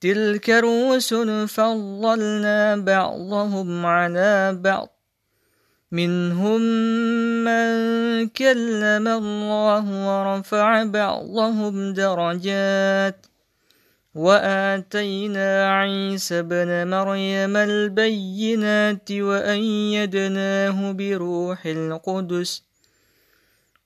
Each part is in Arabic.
تلك الرسل فضلنا بعضهم على بعض. منهم من كلم الله ورفع بعضهم درجات. وآتينا عيسى ابن مريم البينات وأيدناه بروح القدس.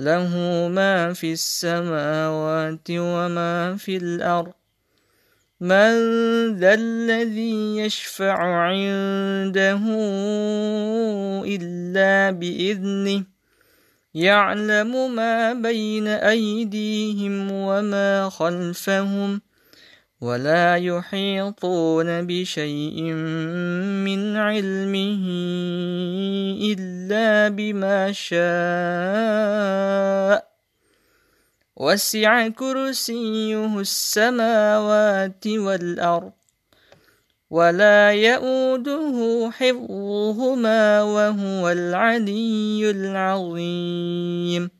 له ما في السماوات وما في الأرض. من ذا الذي يشفع عنده إلا بإذنه يعلم ما بين أيديهم وما خلفهم. ولا يحيطون بشيء من علمه إلا بما شاء. وسع كرسيه السماوات والأرض ولا يؤوده حفظهما وهو العلي العظيم.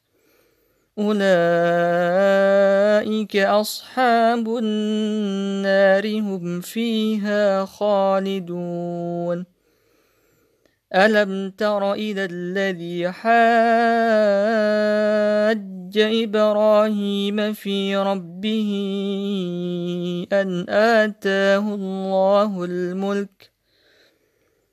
أولئك أصحاب النار هم فيها خالدون. ألم تر إلى الذي حاج إبراهيم في ربه أن آتاه الله الملك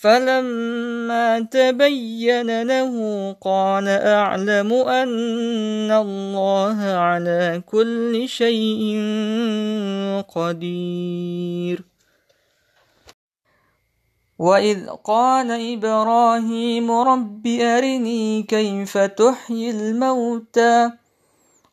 فلما تبين له قال أعلم أن الله على كل شيء قدير. وإذ قال إبراهيم رب أرني كيف تحيي الموتى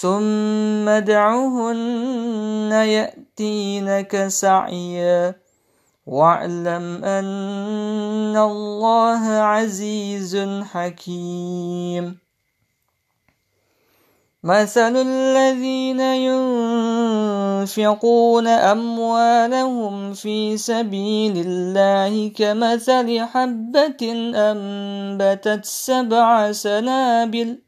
ثم ادعهن يأتينك سعيا واعلم أن الله عزيز حكيم. مثل الذين ينفقون أموالهم في سبيل الله كمثل حبة أنبتت سبع سنابل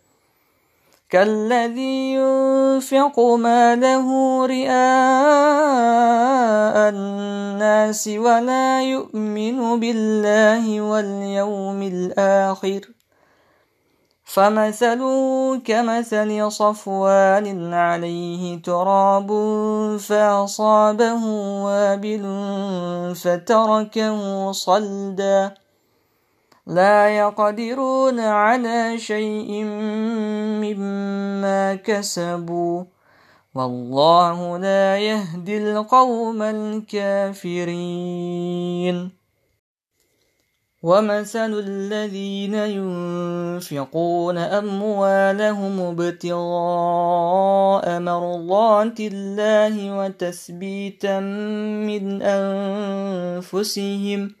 كالذي ينفق ماله رئاء الناس ولا يؤمن بالله واليوم الآخر. فمثله كمثل صفوان عليه تراب فأصابه وابل فتركه صلدا. لا يقدرون على شيء مما كسبوا. والله لا يهدي القوم الكافرين. ومثل الذين ينفقون أموالهم ابتغاء مرضات الله وتثبيتا من أنفسهم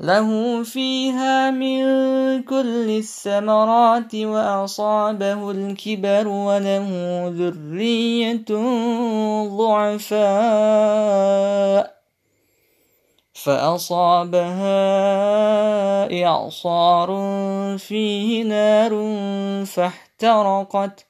له فيها من كل الثمرات وأصابه الكبر وله ذرية ضعفاء فأصابها إعصار فيه نار فاحترقت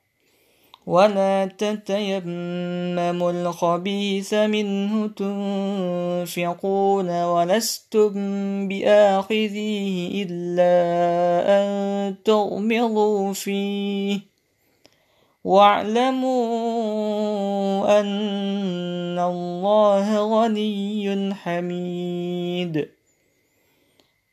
ولا تتيمموا الخبيث منه تنفقون ولستم بآخذيه إلا أن تغمضوا فيه واعلموا أن الله غني حميد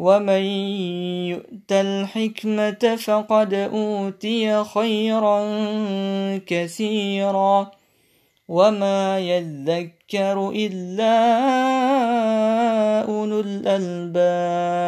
ومن يؤت الحكمة فقد أوتي خيرا كثيرا وما يذكر إلا أولو الألباب